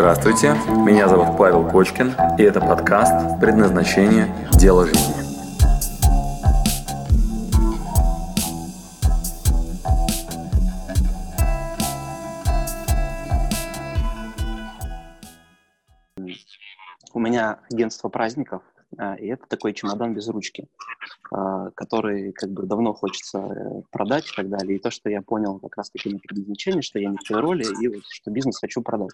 Здравствуйте, меня зовут Павел Кочкин, и это подкаст «Предназначение. Дело жизни». У меня агентство праздников, а, и это такой чемодан без ручки, а, который как бы давно хочется э, продать и так далее. И то, что я понял как раз-таки на предназначении, что я не в той роли, и вот, что бизнес хочу продать.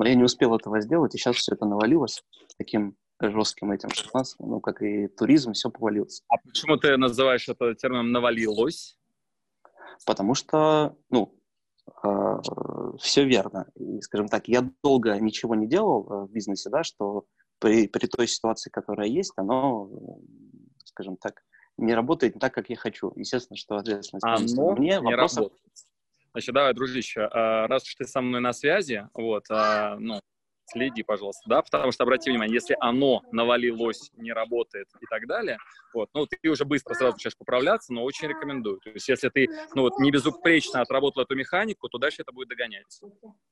Но я не успел этого сделать, и сейчас все это навалилось таким жестким этим, что у нас, ну, как и туризм, все повалилось. А почему ты называешь это термином «навалилось»? Потому что, ну, э, все верно. И, скажем так, я долго ничего не делал э, в бизнесе, да, что при, при той ситуации, которая есть, оно, скажем так, не работает не так, как я хочу. Естественно, что ответственность оно мне. Не вопросов... работает. Значит, давай, дружище, а, раз уж ты со мной на связи, вот, а, ну, следи, пожалуйста, да, потому что, обрати внимание, если оно навалилось, не работает и так далее, вот, ну, ты уже быстро сразу начинаешь поправляться, но очень рекомендую. То есть, если ты, ну, вот, не безупречно отработал эту механику, то дальше это будет догонять.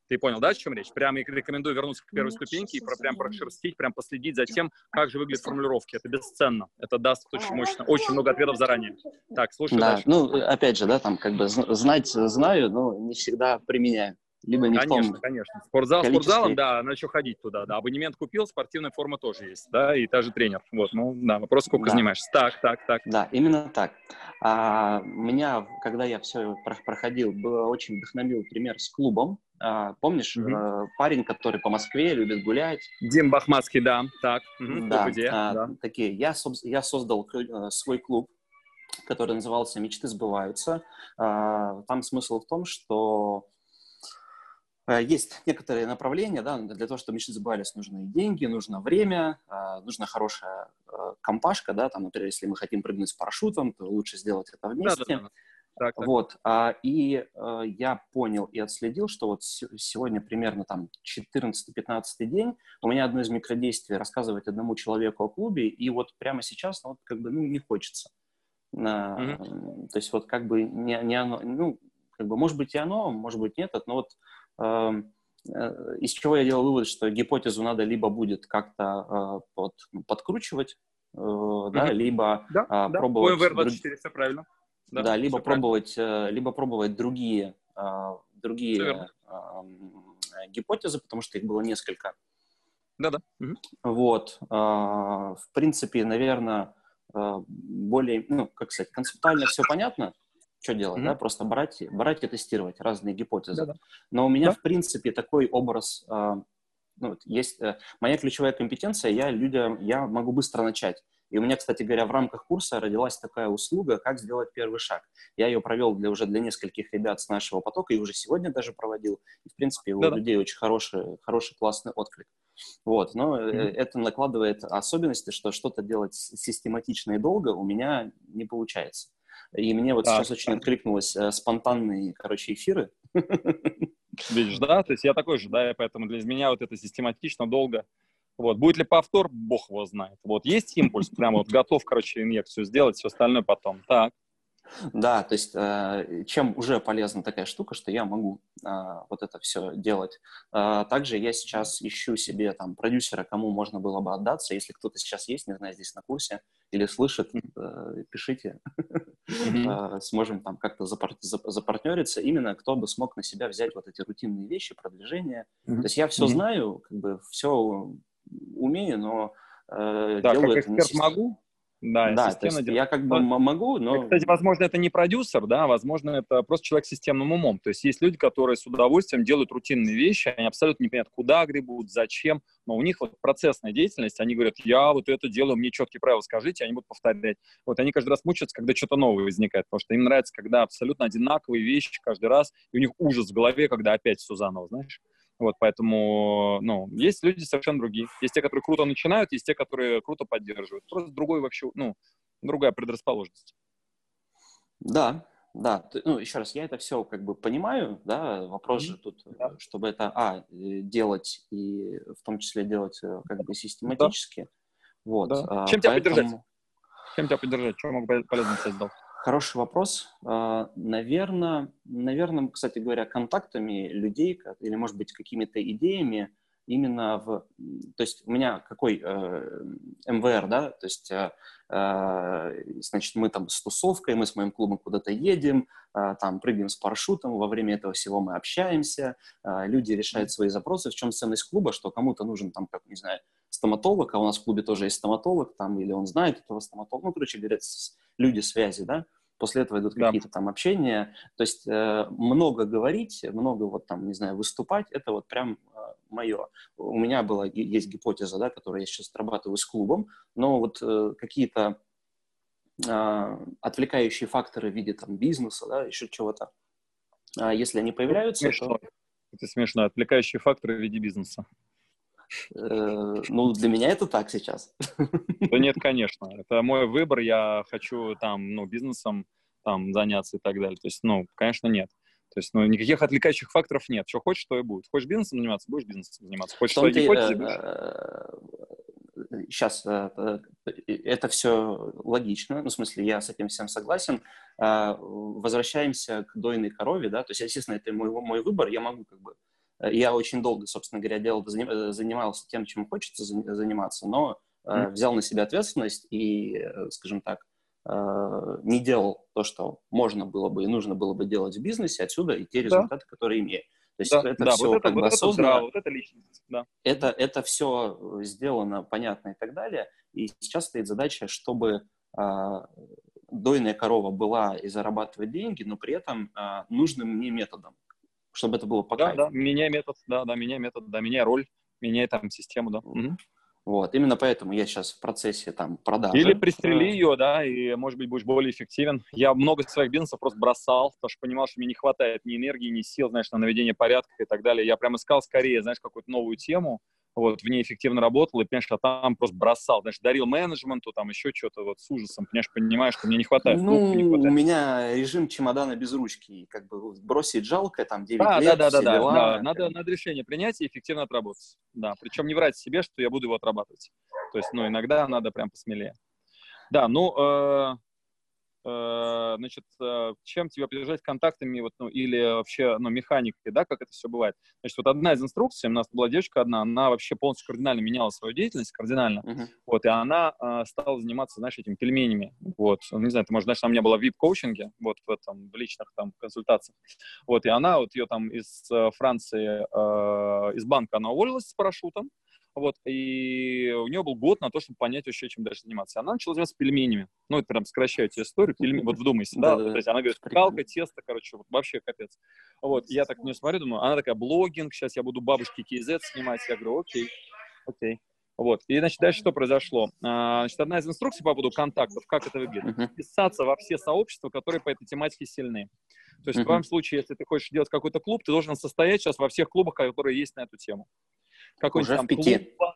Ты понял, да, о чем речь? Прямо рекомендую вернуться к первой ступеньке и про, прям прошерстить, прям последить за тем, как же выглядят формулировки. Это бесценно. Это даст очень мощно, очень много ответов заранее. Так, слушай да, дальше. ну, опять же, да, там, как бы знать знаю, но не всегда применяю либо не конечно, в том Конечно, Спортзал количестве... спортзалом, да, на что ходить туда, да. Абонемент купил, спортивная форма тоже есть, да, и та же тренер. Вот, ну, да, вопрос, сколько да. занимаешься. Так, так, так. Да, именно так. А, меня, когда я все проходил, было очень вдохновил пример с клубом. А, помнишь, mm-hmm. парень, который по Москве любит гулять? Дим Бахматский, да, так. Угу, да, где? А, да, такие. Я, я создал э, свой клуб, который назывался «Мечты сбываются». А, там смысл в том, что есть некоторые направления, да, для того, чтобы мечты сбывались, нужны деньги, нужно время, э, нужна хорошая э, компашка, да, там, например, если мы хотим прыгнуть с парашютом, то лучше сделать это вместе. Да, да, да. Так, так. Вот, а, и я понял и отследил, что вот сегодня примерно там 14-15 день у меня одно из микродействий рассказывать одному человеку о клубе, и вот прямо сейчас, ну, вот как бы, ну, не хочется. Mm-hmm. То есть вот как бы не, не оно, ну, как бы, может быть и оно, может быть нет, но вот э, из чего я делал вывод, что гипотезу надо либо будет как-то э, под, ну, подкручивать, mm-hmm. да, либо да, а, да. пробовать... ОМВР 24, друг... все правильно. Да, да либо пробовать, правильно. либо пробовать другие, другие гипотезы, потому что их было несколько. Да-да. Угу. Вот. В принципе, наверное, более, ну, как сказать, концептуально все понятно, что делать, mm-hmm. да, просто брать, брать и тестировать разные гипотезы. Да-да. Но у меня, да. в принципе, такой образ, э, ну, есть э, моя ключевая компетенция, я людям, я могу быстро начать. И у меня, кстати говоря, в рамках курса родилась такая услуга, как сделать первый шаг. Я ее провел для, уже для нескольких ребят с нашего потока и уже сегодня даже проводил. И, в принципе, у Да-да. людей очень хороший, хороший, классный отклик. Вот, но mm-hmm. это накладывает особенности, что что-то делать систематично и долго у меня не получается. И мне вот так, сейчас очень откликнулось э, спонтанные, короче, эфиры. Видишь, да? То есть я такой же, да, и поэтому для меня вот это систематично, долго. Вот. Будет ли повтор, бог его знает. Вот есть импульс, прямо вот готов, короче, инъекцию сделать, все остальное потом. Так. Да, то есть э, чем уже полезна такая штука, что я могу э, вот это все делать. Э, также я сейчас ищу себе там продюсера, кому можно было бы отдаться. Если кто-то сейчас есть, не знаю, здесь на курсе или слышит, э, пишите. Mm-hmm. Сможем там как-то запар- запартнериться. Именно кто бы смог на себя взять вот эти рутинные вещи, продвижение. Mm-hmm. То есть я все mm-hmm. знаю, как бы все умею, но э, да, делаю как это не могу, да, да то есть я как бы могу, но... Кстати, возможно, это не продюсер, да, возможно, это просто человек с системным умом. То есть есть люди, которые с удовольствием делают рутинные вещи, они абсолютно не понимают, куда гребут, зачем, но у них вот процессная деятельность, они говорят, я вот это делаю, мне четкие правила скажите, они будут повторять. Вот они каждый раз мучаются, когда что-то новое возникает, потому что им нравится, когда абсолютно одинаковые вещи каждый раз, и у них ужас в голове, когда опять все заново, знаешь. Вот, поэтому, ну, есть люди совершенно другие. Есть те, которые круто начинают, есть те, которые круто поддерживают. Просто другой вообще, ну, другая предрасположенность. Да, да. Ну, еще раз, я это все как бы понимаю, да, вопрос mm-hmm. же тут, да. чтобы это, а, э, делать и в том числе делать э, как бы систематически. Да. Вот. Да. А, Чем поэтому... тебя поддержать? Чем тебя поддержать? Что могу полезно сделать? Хороший вопрос. Наверное, наверное, кстати говоря, контактами людей или, может быть, какими-то идеями именно в... То есть у меня какой э, МВР, да, то есть, э, э, значит, мы там с тусовкой, мы с моим клубом куда-то едем, э, там прыгаем с парашютом, во время этого всего мы общаемся, э, люди решают свои запросы. В чем ценность клуба, что кому-то нужен там, как, не знаю, стоматолог, а у нас в клубе тоже есть стоматолог, там, или он знает этого стоматолога, ну, короче говоря, люди связи, да, после этого идут да. какие-то там общения. То есть э, много говорить, много вот там, не знаю, выступать, это вот прям э, мое. У меня была, есть гипотеза, да, которую я сейчас отрабатываю с клубом, но вот э, какие-то э, отвлекающие факторы в виде там бизнеса, да, еще чего-то, э, если они появляются, смешно. то... Это смешно, отвлекающие факторы в виде бизнеса. Э, ну, для меня это так сейчас. Да нет, конечно. Это мой выбор. Я хочу там, ну, бизнесом там заняться и так далее. То есть, ну, конечно, нет. То есть, ну, никаких отвлекающих факторов нет. Что хочешь, то и будет. Хочешь бизнесом заниматься, будешь бизнесом заниматься. Хочешь своей гипотезе, будешь. Сейчас э, э, это все логично, ну, в смысле, я с этим всем согласен. Возвращаемся к дойной корове, да, то есть, естественно, это мой, мой выбор, я могу как бы я очень долго, собственно говоря, делал, э, занимался тем, чем хочется заниматься, но mm-hmm. взял на себя ответственность и, э, скажем так, не делал то, что можно было бы и нужно было бы делать в бизнесе, отсюда и те результаты, да. которые имею. То есть да, это да, все вот это, как вот бы. Да, вот это личность, да. Это, это все сделано, понятно и так далее. И сейчас стоит задача, чтобы э, дойная корова была и зарабатывать деньги, но при этом э, нужным мне методом чтобы это было по Да, кайфу. да, меняй метод, да, да, меняй метод, да, меняй роль, меняй там систему, да. Угу. Вот, именно поэтому я сейчас в процессе там продажи. Или пристрели ее, да, и, может быть, будешь более эффективен. Я много своих бизнесов просто бросал, потому что понимал, что мне не хватает ни энергии, ни сил, знаешь, на наведение порядка и так далее. Я прям искал скорее, знаешь, какую-то новую тему, вот, в ней эффективно работал, и, понимаешь, а там просто бросал, знаешь, дарил менеджменту, там еще что-то вот с ужасом, понимаешь, понимаешь, что мне не хватает. Ну, не хватает. у меня режим чемодана без ручки, как бы бросить жалко, там 9 а, лет, да, да, да, дела. да, надо, надо решение принять и эффективно отработать, да, причем не врать себе, что я буду его отрабатывать, то есть, ну, иногда надо прям посмелее. Да, ну, Э, значит, э, чем тебе поддержать контактами, вот, ну, или вообще, ну, механикой, да, как это все бывает. Значит, вот одна из инструкций, у нас была девочка одна, она вообще полностью кардинально меняла свою деятельность, кардинально, uh-huh. вот, и она э, стала заниматься, знаешь, этими пельменями, вот, ну, не знаю, ты, может, знаешь, она у меня была в VIP-коучинге, вот, в этом, в личных там консультациях, вот, и она, вот, ее там из э, Франции, э, из банка она уволилась с парашютом, вот, и у нее был год на то, чтобы понять вообще, чем дальше заниматься. Она начала заниматься пельменями. Ну, это прям сокращаю тебе историю. Пельмени, вот вдумайся, да? То есть она говорит, калка, тесто, короче, вот вообще капец. Вот, я так не смотрю, думаю, она такая, блогинг, сейчас я буду бабушки KZ снимать. Я говорю, окей, окей. Вот. И, значит, дальше что произошло? А, значит, одна из инструкций по поводу контактов, как это выглядит. Вписаться во все сообщества, которые по этой тематике сильны. То есть, в твоем случае, если ты хочешь делать какой-то клуб, ты должен состоять сейчас во всех клубах, которые есть на эту тему какой-нибудь там клуб.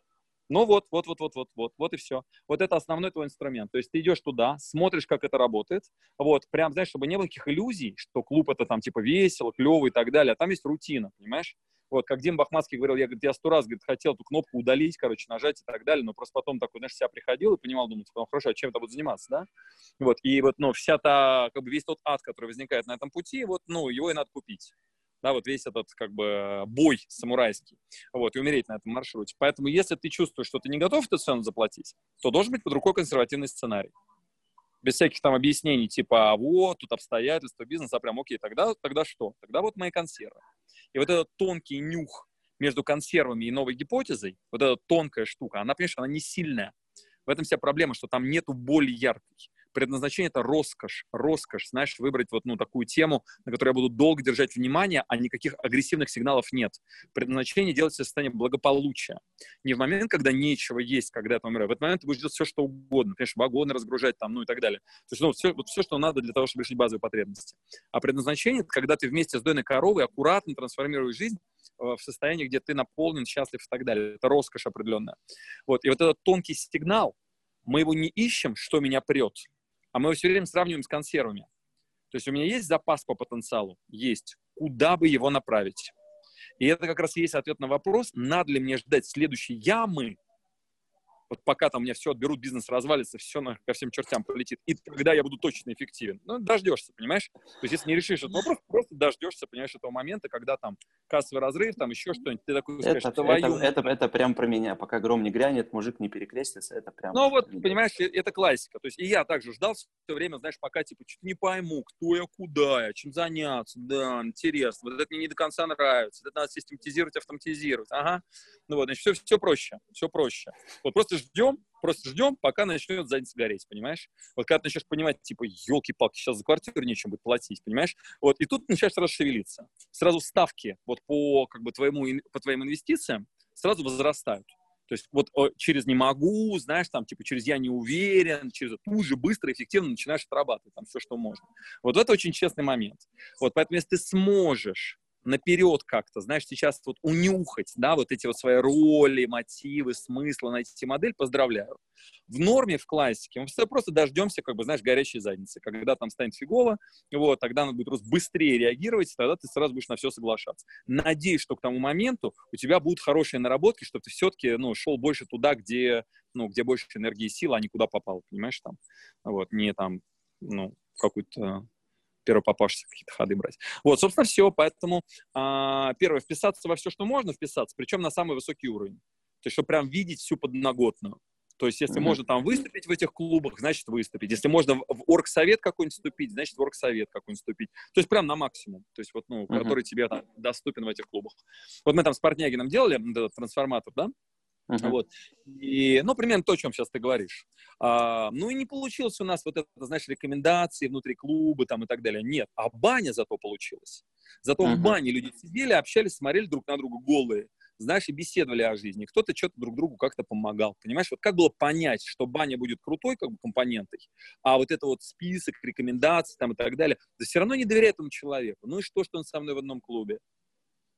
Ну вот, вот, вот, вот, вот, вот, вот и все. Вот это основной твой инструмент. То есть ты идешь туда, смотришь, как это работает. Вот, прям, знаешь, чтобы не было никаких иллюзий, что клуб это там типа весело, клевый и так далее. А там есть рутина, понимаешь? Вот, как Дим Бахматский говорил, я, говорит, я сто раз, говорит, хотел эту кнопку удалить, короче, нажать и так далее, но просто потом такой, знаешь, себя приходил и понимал, думал, типа, ну, хорошо, а чем это буду заниматься, да? Вот, и вот, ну, вся та, как бы весь тот ад, который возникает на этом пути, вот, ну, его и надо купить да, вот весь этот как бы бой самурайский, вот, и умереть на этом маршруте. Поэтому если ты чувствуешь, что ты не готов эту цену заплатить, то должен быть под рукой консервативный сценарий. Без всяких там объяснений, типа, а вот, тут обстоятельства, бизнес, а прям, окей, тогда, тогда что? Тогда вот мои консервы. И вот этот тонкий нюх между консервами и новой гипотезой, вот эта тонкая штука, она, понимаешь, она не сильная. В этом вся проблема, что там нету боли яркой предназначение — это роскошь, роскошь, знаешь, выбрать вот, ну, такую тему, на которую я буду долго держать внимание, а никаких агрессивных сигналов нет. Предназначение делать состояние благополучия. Не в момент, когда нечего есть, когда ты умираешь. В этот момент ты будешь делать все, что угодно. Конечно, вагоны разгружать там, ну и так далее. То есть, ну, все, вот все, что надо для того, чтобы решить базовые потребности. А предназначение — это когда ты вместе с дойной коровой аккуратно трансформируешь жизнь э, в состоянии, где ты наполнен, счастлив и так далее. Это роскошь определенная. Вот. И вот этот тонкий сигнал, мы его не ищем, что меня прет, а мы его все время сравниваем с консервами. То есть у меня есть запас по потенциалу? Есть. Куда бы его направить? И это как раз есть ответ на вопрос, надо ли мне ждать следующей ямы, вот пока там у меня все отберут, бизнес развалится, все на, ко всем чертям полетит, и тогда я буду точно эффективен. Ну, дождешься, понимаешь? То есть, если не решишь этот вопрос, просто дождешься, понимаешь, этого момента, когда там кассовый разрыв, там еще что-нибудь, ты такой скажешь, это, твою... это, это, это прям про меня. Пока гром не грянет, мужик не перекрестится, это прям... Ну, вот, понимаешь, это классика. То есть, и я также ждал все время, знаешь, пока, типа, что-то не пойму, кто я, куда я, чем заняться, да, интересно, вот это мне не до конца нравится, это надо систематизировать, автоматизировать, ага. Ну вот, значит, все, все проще, все проще. Вот просто ждем, просто ждем, пока начнет задница гореть, понимаешь? Вот когда ты начнешь понимать, типа, елки-палки, сейчас за квартиру нечем будет платить, понимаешь? Вот, и тут начинаешь сразу шевелиться. Сразу ставки вот по, как бы, твоему, по твоим инвестициям сразу возрастают. То есть вот через «не могу», знаешь, там, типа, через «я не уверен», через тут же быстро, эффективно начинаешь отрабатывать там все, что можно. Вот это очень честный момент. Вот поэтому если ты сможешь наперед как-то, знаешь, сейчас вот унюхать, да, вот эти вот свои роли, мотивы, смыслы, найти модель, поздравляю. В норме, в классике мы просто дождемся, как бы, знаешь, горячей задницы. Когда там станет фигово, вот, тогда надо будет просто быстрее реагировать, и тогда ты сразу будешь на все соглашаться. Надеюсь, что к тому моменту у тебя будут хорошие наработки, чтобы ты все-таки, ну, шел больше туда, где, ну, где больше энергии и сил, а не куда попал, понимаешь, там, вот, не там, ну, какую-то первопопавшихся какие-то ходы брать. Вот, собственно, все. Поэтому, а, первое, вписаться во все, что можно вписаться, причем на самый высокий уровень. То есть, чтобы прям видеть всю подноготную. То есть, если mm-hmm. можно там выступить в этих клубах, значит выступить. Если можно в оргсовет какой-нибудь вступить, значит в оргсовет какой-нибудь вступить. То есть прям на максимум. То есть вот, ну, mm-hmm. который тебе там доступен в этих клубах. Вот мы там с Портнягином делали этот трансформатор, да? Uh-huh. Вот. И, ну, примерно то, о чем сейчас ты говоришь. А, ну, и не получилось у нас вот это, знаешь, рекомендации внутри клуба там и так далее. Нет, а баня зато получилась. Зато uh-huh. в бане люди сидели, общались, смотрели друг на друга голые, знаешь, и беседовали о жизни. Кто-то что-то друг другу как-то помогал. Понимаешь, вот как было понять, что баня будет крутой как бы компонентой, а вот это вот список рекомендаций там и так далее, да все равно не доверяет этому человеку. Ну и что, что он со мной в одном клубе?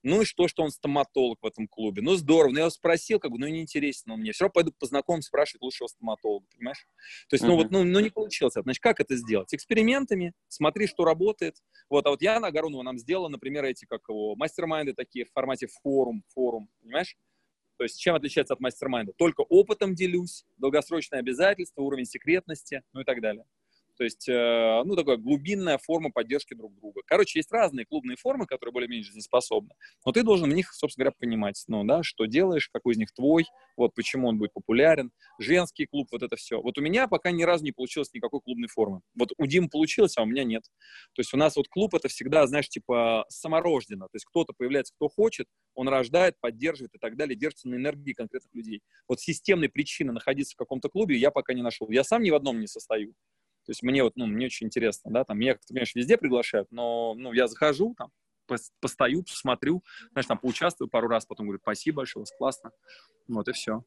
Ну и что, что он стоматолог в этом клубе? Ну здорово. Но я его спросил, как бы, ну неинтересно он мне. Все равно пойду познакомлюсь, спрашивать лучшего стоматолога, понимаешь? То есть, ну вот, ну, ну не получилось. Значит, как это сделать? Экспериментами, смотри, что работает. Вот, а вот я на Агаронова нам сделала, например, эти, как его, мастер-майнды такие в формате форум, форум, понимаешь? То есть чем отличается от мастер-майнда? Только опытом делюсь, долгосрочные обязательства, уровень секретности, ну и так далее. То есть, э, ну, такая глубинная форма поддержки друг друга. Короче, есть разные клубные формы, которые более-менее жизнеспособны, но ты должен в них, собственно говоря, понимать, ну, да, что делаешь, какой из них твой, вот почему он будет популярен, женский клуб, вот это все. Вот у меня пока ни разу не получилось никакой клубной формы. Вот у Димы получилось, а у меня нет. То есть у нас вот клуб это всегда, знаешь, типа саморожденно. То есть кто-то появляется, кто хочет, он рождает, поддерживает и так далее, держится на энергии конкретных людей. Вот системной причины находиться в каком-то клубе я пока не нашел. Я сам ни в одном не состою. То есть мне вот, ну, мне очень интересно, да, там, меня, конечно, везде приглашают, но, ну, я захожу, там, постою, посмотрю, знаешь, там, поучаствую пару раз, потом говорю, спасибо большое, у вас классно, вот, и все.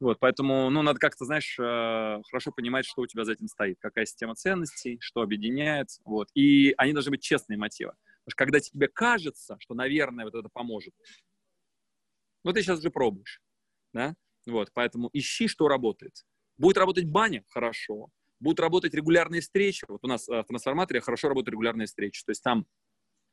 Вот, поэтому, ну, надо как-то, знаешь, э, хорошо понимать, что у тебя за этим стоит, какая система ценностей, что объединяет, вот, и они должны быть честные мотивы. Потому что когда тебе кажется, что, наверное, вот это поможет, вот ты сейчас же пробуешь, да, вот, поэтому ищи, что работает. Будет работать баня? Хорошо. Будут работать регулярные встречи. Вот у нас э, в трансформаторе хорошо работают регулярные встречи. То есть там,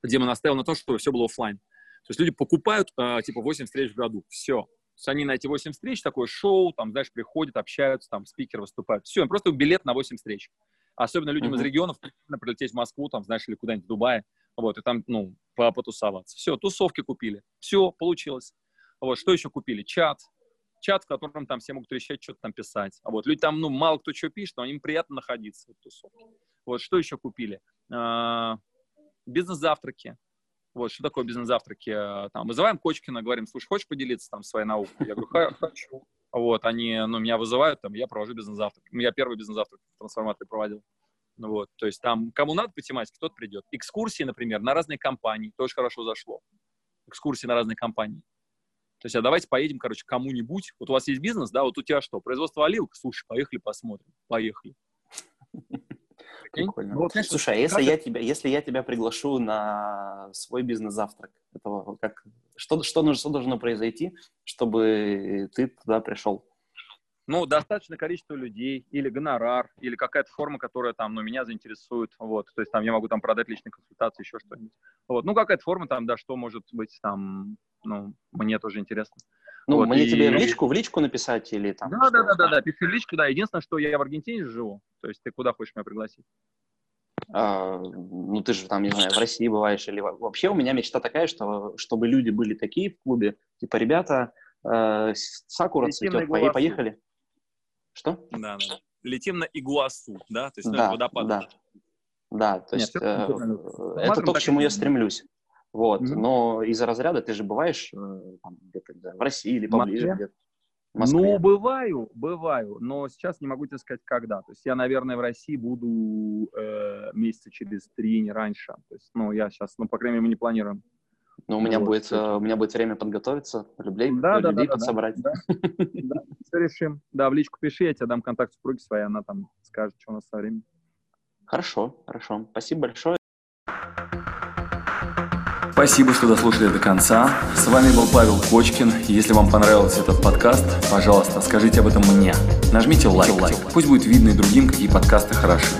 где мы наставил на том, чтобы все было офлайн. То есть люди покупают э, типа 8 встреч в году. Все. То есть они на эти 8 встреч, такое шоу, там, знаешь, приходят, общаются, там, спикеры выступают. Все, просто билет на 8 встреч. Особенно людям uh-huh. из регионов, прилететь в Москву, там, знаешь, или куда-нибудь в Дубае, вот, и там, ну, потусоваться. Все, тусовки купили. Все, получилось. Вот, что еще купили? Чат, чат, в котором там все могут решать, что-то там писать. А вот люди там, ну, мало кто что пишет, но им приятно находиться в тусовке. Вот, что еще купили? А, бизнес-завтраки. Вот, что такое бизнес-завтраки? А, там, вызываем Кочкина, говорим, слушай, хочешь поделиться там своей наукой? Я говорю, хочу. Вот, они, ну, меня вызывают, там, я провожу бизнес-завтрак. Я первый бизнес-завтрак в трансформаторе проводил. Вот, то есть там, кому надо по тематике, тот придет. Экскурсии, например, на разные компании, тоже хорошо зашло. Экскурсии на разные компании. То есть, а давайте поедем, короче, кому-нибудь. Вот у вас есть бизнес, да, вот у тебя что? Производство оливок? Слушай, поехали посмотрим. Поехали. Прикольно. Ну, вот, Слушай, а если я, тебя, если я тебя приглашу на свой бизнес-завтрак, это как, что, что, что должно произойти, чтобы ты туда пришел? Ну, достаточное количество людей, или гонорар, или какая-то форма, которая там, ну, меня заинтересует, вот, то есть там я могу там продать личные консультации, еще что-нибудь. Вот, ну, какая-то форма там, да, что может быть там, ну, мне тоже интересно. Ну, вот, мне и... тебе в личку, в личку написать или там? Да, да, да, да, да, пиши в личку, да. Единственное, что я в Аргентине живу. То есть ты куда хочешь меня пригласить? А, ну, ты же там, не знаю, в России бываешь или вообще у меня мечта такая, что чтобы люди были такие в клубе, типа, ребята, э, Сакура цветет, по- поехали. Что? Да, да. Летим на Игуасу, да? То есть да, на водопад. Да. Да, то есть Нет, э, это, это то, к чему я стремлюсь. Вот, mm-hmm. но из-за разряда ты же бываешь э, там, где-то да, в России или поближе где-то. Ну, бываю, бываю, но сейчас не могу тебе сказать, когда. То есть я, наверное, в России буду э, месяца через три, не раньше. То есть, ну, я сейчас, ну, по крайней мере, мы не планируем. Ну, у меня, вот. будет, э, у меня будет время подготовиться, людей, да, людей да, подсобрать. Да, да, да, все решим. Да, в личку пиши, я тебе дам контакт супруги своей, она там скажет, что у нас со временем. Хорошо, хорошо. Спасибо большое. Спасибо, что дослушали до конца. С вами был Павел Кочкин. Если вам понравился этот подкаст, пожалуйста, скажите об этом мне. Нажмите лайк. лайк. Пусть будет видно и другим, какие подкасты хороши.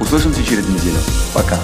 Услышимся через неделю. Пока.